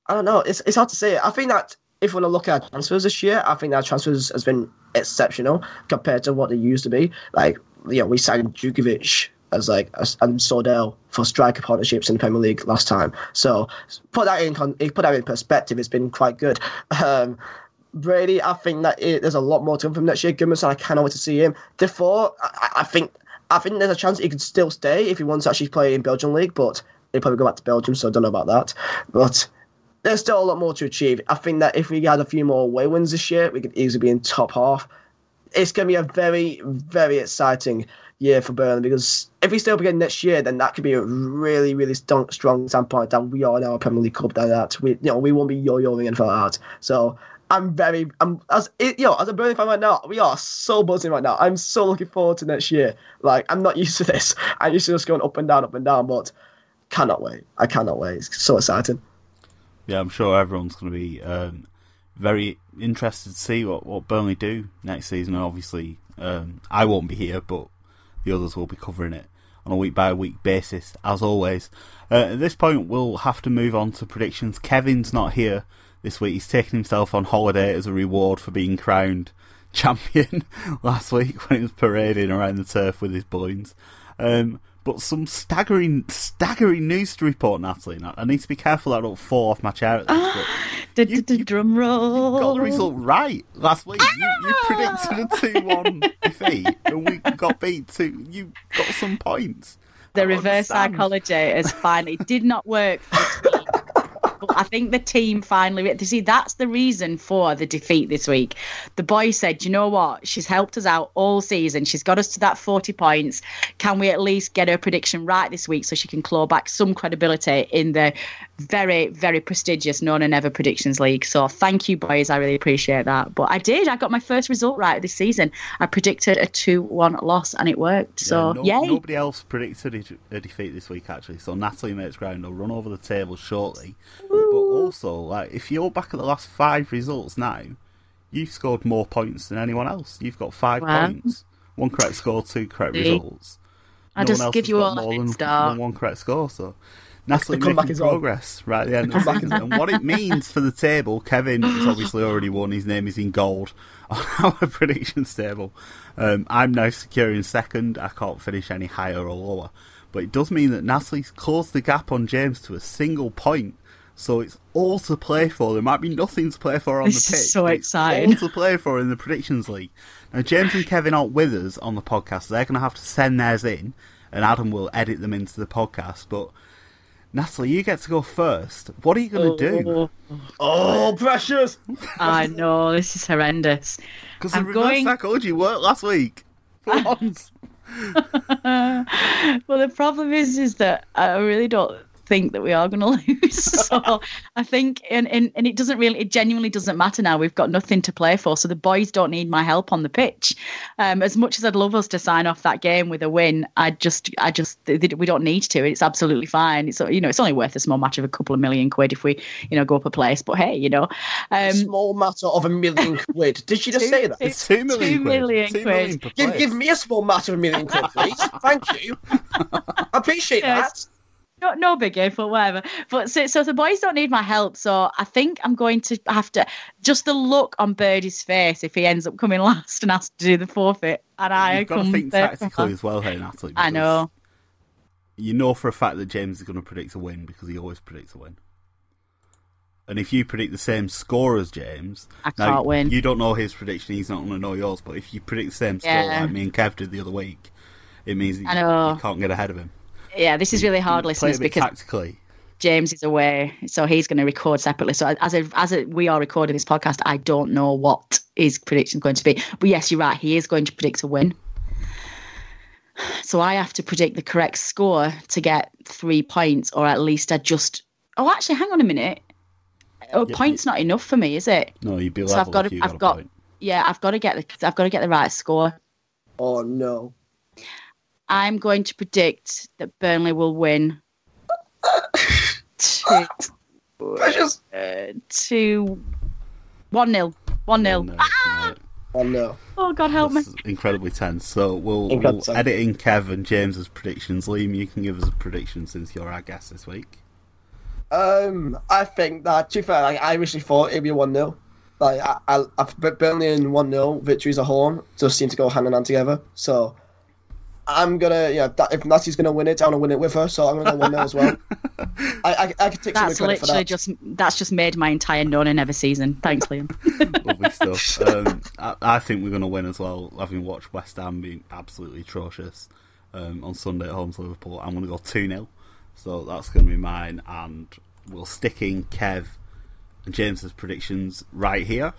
I don't know. It's it's hard to say. I think that if we want to look at transfers this year, I think that transfers has been exceptional compared to what they used to be. Like you know, we signed Jutkiewicz as like and Sordell for striker partnerships in the Premier League last time. So put that in put that in perspective, it's been quite good. Um, Brady, I think that it, there's a lot more to come from next year. Gudmundsson, I cannot wait to see him. Defour, I, I, think I think there's a chance he could still stay if he wants to actually play in Belgian league, but they probably go back to Belgium, so I don't know about that. But there's still a lot more to achieve. I think that if we had a few more away wins this year, we could easily be in top half. It's going to be a very, very exciting year for Burnley because if we stay up again next year, then that could be a really, really strong, strong standpoint that we are now a Premier League club. That that we, you know, we won't be yo-yoing anything like that. So I'm very, I'm as you know, as a Burnley fan right now, we are so buzzing right now. I'm so looking forward to next year. Like I'm not *laughs* used to this. I'm used to just going up and down, up and down, but cannot wait. I cannot wait. It's so exciting. Yeah, I'm sure everyone's going to be um, very interested to see what, what Burnley do next season. And obviously, um, I won't be here, but the others will be covering it on a week by week basis, as always. Uh, at this point, we'll have to move on to predictions. Kevin's not here this week. He's taken himself on holiday as a reward for being crowned *laughs* champion last week when he was parading around the turf with his balloons. Um, but some staggering, staggering news to report, Natalie. I need to be careful I don't fall off my chair at this. But *gasps* you, you, drum roll. You got the result right last week. You, you predicted a two-one *laughs* defeat, and we got beat two. You got some points. The reverse understand. psychology is fine. It did not work for *laughs* I think the team finally. See, that's the reason for the defeat this week. The boy said, "You know what? She's helped us out all season. She's got us to that forty points. Can we at least get her prediction right this week so she can claw back some credibility in the very, very prestigious No Nay Never Predictions League?" So thank you, boys. I really appreciate that. But I did. I got my first result right this season. I predicted a two-one loss, and it worked. So yeah, no, yay! Nobody else predicted a defeat this week actually. So Natalie makes ground. will run over the table shortly. But also, like, if you're back at the last five results now, you've scored more points than anyone else. You've got five wow. points, one correct score, two correct See? results. I no just give you all more than, than, one correct score. So Natalie making progress on. right at the end of the season. and what it means for the table, Kevin has obviously already won. His name is in gold *laughs* on our predictions table. Um, I'm now securing second. I can't finish any higher or lower. But it does mean that Natalie's closed the gap on James to a single point. So it's all to play for. There might be nothing to play for on this the pitch. Is so exciting. all to play for in the predictions league. Now James and Kevin aren't with us on the podcast. They're going to have to send theirs in, and Adam will edit them into the podcast. But Natalie, you get to go first. What are you going to oh. do? Oh, precious! I know this is horrendous. Because the reverse going... psychology worked last week *laughs* for once. *laughs* well, the problem is, is that I really don't think that we are going *laughs* to lose. *laughs* so I think, and, and, and it doesn't really, it genuinely doesn't matter now. We've got nothing to play for. So the boys don't need my help on the pitch. Um, as much as I'd love us to sign off that game with a win, I just, I just, we don't need to. It's absolutely fine. It's, you know, it's only worth a small matter of a couple of million quid if we, you know, go up a place. But hey, you know, um, small matter of a million *laughs* quid. Did she just two, say that? It's two million two quid. Million two quid. Million give, give, me a small matter of a million quid, please. Thank you. I appreciate yes. that no, no biggie, but whatever. But so, so the boys don't need my help. So I think I'm going to have to just the look on Birdie's face if he ends up coming *laughs* last and has to do the forfeit, and I You've got to think tactically as well here, Natalie. I know. You know for a fact that James is going to predict a win because he always predicts a win. And if you predict the same score as James, I can't win. You don't know his prediction; he's not going to know yours. But if you predict the same score yeah. like me and Kev did the other week, it means you, you can't get ahead of him. Yeah, this is really hard, listeners, because tactically. James is away, so he's going to record separately. So as a, as a, we are recording this podcast, I don't know what his prediction is going to be. But yes, you're right. He is going to predict a win. So I have to predict the correct score to get three points, or at least I just. Oh, actually, hang on a minute. Oh, a point's not enough for me, is it? No, you'd be So I've got if to, you I've got, got, point. yeah, I've got to get the, I've got to get the right score. Oh no. I'm going to predict that Burnley will win. *laughs* two, Precious. uh, two, one nil, one nil. No, right. Oh no. Oh God, help me! Incredibly tense. So we'll, we'll edit in Kev and James's predictions. Liam, you can give us a prediction since you're our guest this week. Um, I think that to be fair, like, I originally thought it'd be one 0 Like I, I, I've Burnley and one 0 victories at home just seem to go hand in hand together. So I'm gonna, yeah, that, if Natalie's gonna win it, I want to win it with her. So I'm gonna go one 0 as well. *laughs* I, I, I could take some That's credit for literally that. just that's just made my entire none and never season. Thanks, Liam. *laughs* Lovely stuff. *laughs* Um, I, I think we're going to win as well, having watched West Ham being absolutely atrocious um, on Sunday at home to Liverpool. I'm going to go 2 0. So that's going to be mine. And we'll stick in Kev and James's predictions right here.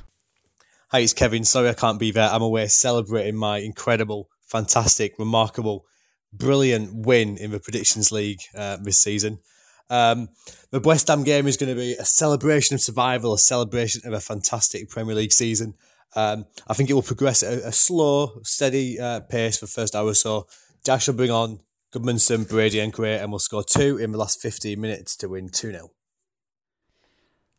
Hi, it's Kevin. Sorry I can't be there. I'm away celebrating my incredible, fantastic, remarkable, brilliant win in the Predictions League uh, this season. Um, the West Ham game is going to be a celebration of survival, a celebration of a fantastic Premier League season. Um, I think it will progress at a, a slow, steady uh, pace for the first hour or so. Dyche will bring on Gudmundsson, Brady, and Gray, and we'll score two in the last 15 minutes to win 2 0.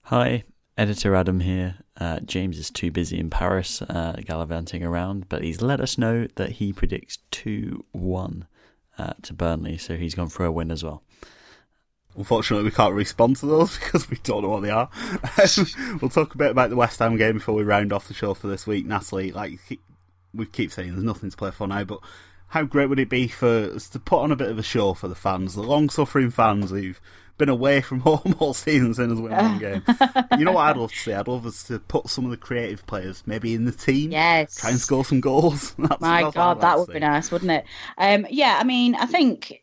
Hi, editor Adam here. Uh, James is too busy in Paris uh, gallivanting around, but he's let us know that he predicts 2 1 uh, to Burnley, so he's gone for a win as well. Unfortunately, we can't respond to those *laughs* because we don't know what they are. *laughs* we'll talk a bit about the West Ham game before we round off the show for this week. Natalie, like we keep saying, there's nothing to play for now, but how great would it be for us to put on a bit of a show for the fans, the long-suffering fans who've been away from *laughs* home all season, seeing us win one game? you know what I'd love to see? I'd love us to put some of the creative players maybe in the team, Yes. try and score some goals. *laughs* That's, My that's God, like that would see. be nice, wouldn't it? Um, yeah, I mean, I think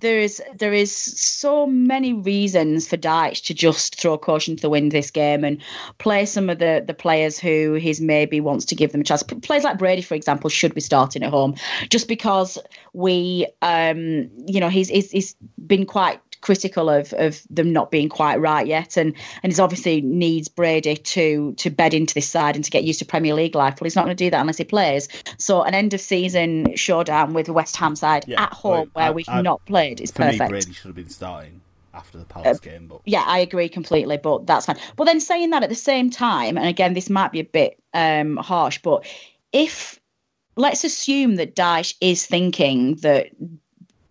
there is there is so many reasons for Dyche to just throw caution to the wind this game and play some of the the players who he's maybe wants to give them a chance. Players like Brady, for example, should be starting at home just because we, um, you know, he's he's, he's been quite critical of of them not being quite right yet. And and he's obviously needs Brady to to bed into this side and to get used to Premier League life. Well he's not going to do that unless he plays. So an end of season showdown with the West Ham side Yeah, at home well, where I- we've I- not played is For me, perfect. Brady should have been starting after the Palace game, but yeah, I agree completely, but that's fine. But then saying that at the same time, and again, this might be a bit um, harsh, but if let's assume that Dyche is thinking that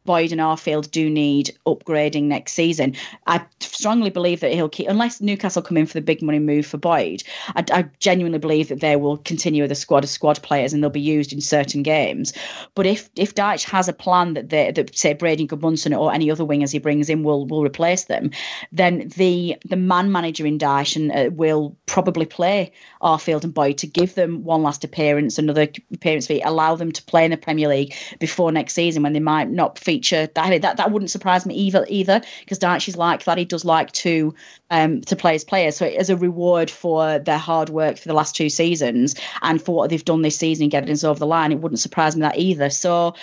Boyd and Arfield do need upgrading next season. I strongly believe that he'll keep, unless Newcastle come in for the big money move for Boyd. I, I genuinely believe that they will continue with a squad of squad players and they'll be used in certain games. But if if Dyche has a plan that they, that say Brady Gudmundsson or any other wingers he brings in will will replace them, then the the man manager in Dyche and uh, will probably play Arfield and Boyd to give them one last appearance, another appearance fee, allow them to play in the Premier League before next season when they might not feature. That that, that wouldn't surprise me either either because Dyche is like that. He does like to um to play his players. So as a reward for their hard work for the last two seasons and for what they've done this season and getting us over the line, it wouldn't surprise me that either. So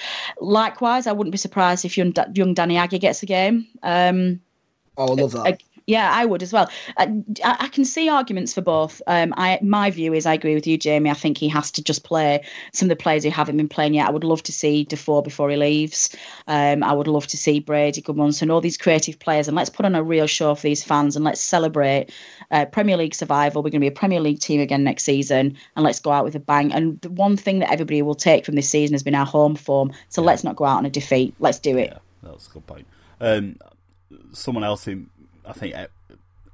likewise, I wouldn't be surprised if young, young Danny Agyei gets a game. Um, Oh, I love that. I- yeah, I would as well. Uh, I, I can see arguments for both. Um, I my view is I agree with you, Jamie. I think he has to just play some of the players who haven't been playing yet. I would love to see Defour before he leaves. Um, I would love to see Brady, Gudmundsson, all these creative players, and let's put on a real show for these fans and let's celebrate uh, Premier League survival. We're going to be a Premier League team again next season, and let's go out with a bang. And the one thing that everybody will take from this season has been our home form. So let's not go out on a defeat. Let's do it. Yeah, that's a good point. Um, someone else who I think eh,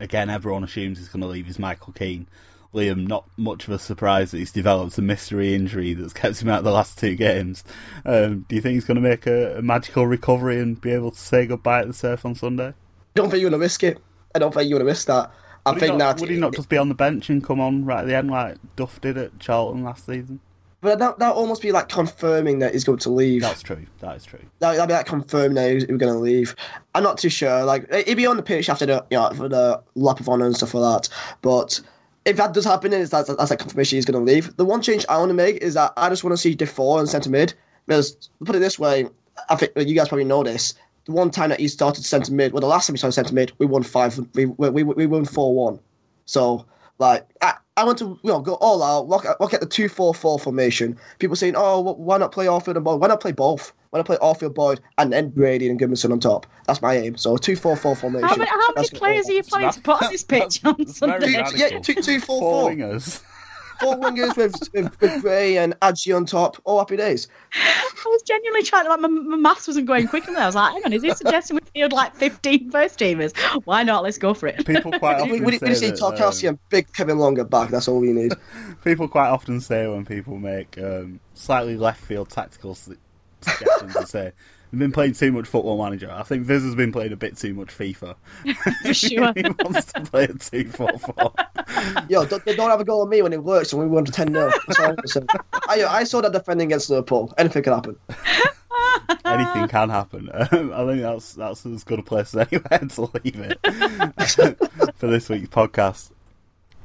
again everyone assumes he's going to leave is Michael Keane. Liam, not much of a surprise that he's developed a mystery injury that's kept him out the last two games. Um, do you think he's going to make a, a magical recovery and be able to say goodbye at the surf on Sunday? I don't think you're gonna risk it. I don't think you're gonna risk that. I Would think not, that would he not just be on the bench and come on right at the end like Duff did at Charlton last season? But that that almost be like confirming that he's going to leave. That's true. That is true. That, that'd be like confirming that he's, he's going to leave. I'm not too sure. Like he'd be on the pitch after the you know for the lap of honor and stuff like that. But if that does happen, then it's that's that's like confirmation he's going to leave. The one change I want to make is that I just want to see Defour in centre mid because put it this way, I think you guys probably know this. The one time that he started centre mid, well, the last time he started centre mid, we won five. We we we, we won four one. So like I, I want to you know go all out, look at, look at the two four four formation. People saying, oh, why not play Arfield and Boyd? Why not play both? Why not play Arfield Boyd and then Brady and Gudmundsson on top? That's my aim. So two four four formation. How many, how many players are you planning to put on this pitch on Sunday? Yeah, two two four Four four. Wingers. Four wingers with, with, with Gray and Agyei on top. All happy days. I was genuinely trying to, like, my, my maths wasn't going quick enough. I was like, hang on, is he suggesting we field like 15 first teamers? Why not? Let's go for it. People quite We, *laughs* often we, we say just need that, Tarkowski um, and big Kevin Long at back. That's all we need. *laughs* people quite often say when people make um, slightly left field tactical suggestions, they say they've been playing too much Football Manager. I think Viz has been playing a bit too much FIFA. *laughs* For sure. *laughs* he wants to play a two four four. Yo, don't, they don't have a goal on me when it works and we won 10 0. *laughs* I, I saw that defending against Liverpool. Anything can happen. Anything can happen. Um, I think that's that's as good a place as anywhere to leave it for this week's podcast.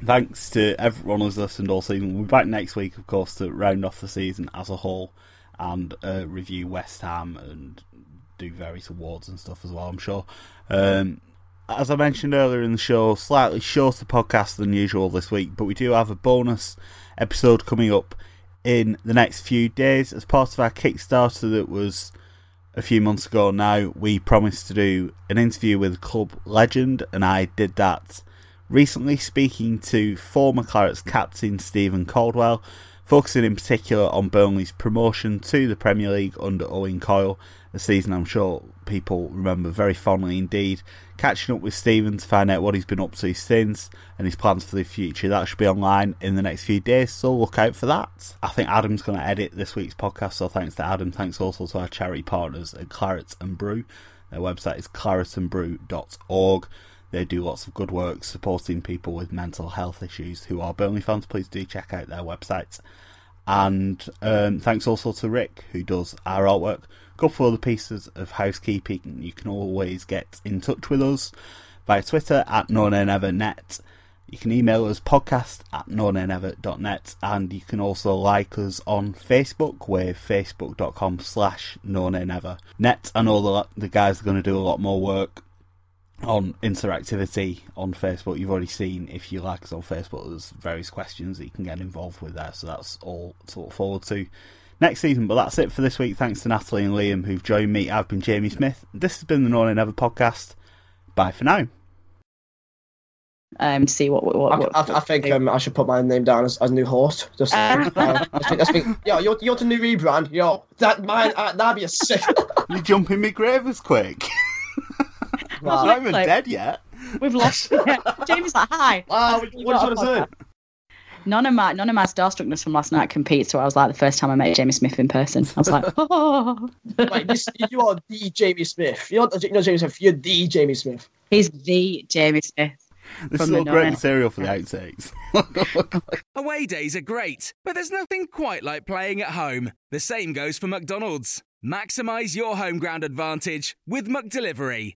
Thanks to everyone who's listened all season. We'll be back next week, of course, to round off the season as a whole and uh, review West Ham and do various awards and stuff as well, I'm sure. Um, as I mentioned earlier in the show, slightly shorter podcast than usual this week, but we do have a bonus episode coming up in the next few days as part of our Kickstarter that was a few months ago now. We promised to do an interview with club legend, and I did that recently, speaking to former Clarets captain Stephen Caldwell, focusing in particular on Burnley's promotion to the Premier League under Owen Coyle, a season I'm sure people remember very fondly indeed. Catching up with Stephen to find out what he's been up to since and his plans for the future. That should be online in the next few days, so look out for that. I think Adam's going to edit this week's podcast, so thanks to Adam. Thanks also to our charity partners at Claret and Brew. Their website is claretandbrew.org. They do lots of good work supporting people with mental health issues who are Burnley fans. Please do check out their website. And um, thanks also to Rick, who does our artwork. A couple other pieces of housekeeping. You can always get in touch with us via Twitter at NoNaneverNet. You can email us podcast at nonanever.net and you can also like us on Facebook with facebook.com slash nonanever.net. I know the, the guys are going to do a lot more work on interactivity on Facebook. You've already seen if you like us on Facebook, there's various questions that you can get involved with there. So that's all to look forward to next season. But that's it for this week. Thanks to Natalie and Liam who've joined me. I've been Jamie Smith. This has been the No Nay Never podcast. Bye for now. Um, see what what, I, what, I, I think um, I should put my name down as, as new host. *laughs* Just, uh, I think, I think, yo, you're, you're the new rebrand. Yo, that mine, uh, that'd be a sick. *laughs* You jump in my grave as quick. Well, I'm not even like- dead yet. We've lost. *laughs* Yeah. Jamie's like, hi. Wow, what, You what got are you a trying to podcast. None of my none of my starstruckness from last night competes. So I was like the first time I met Jamie Smith in person. I was like, *laughs* oh. say? Like, this, you are the Jamie Smith. You're not, you're not Jamie Smith. You're the Jamie Smith. he's the Jamie Smith. This is all great material for the outtakes. *laughs* Away days are great, but there's nothing quite like playing at home. The same goes for McDonald's. Maximise your home ground advantage with McDelivery.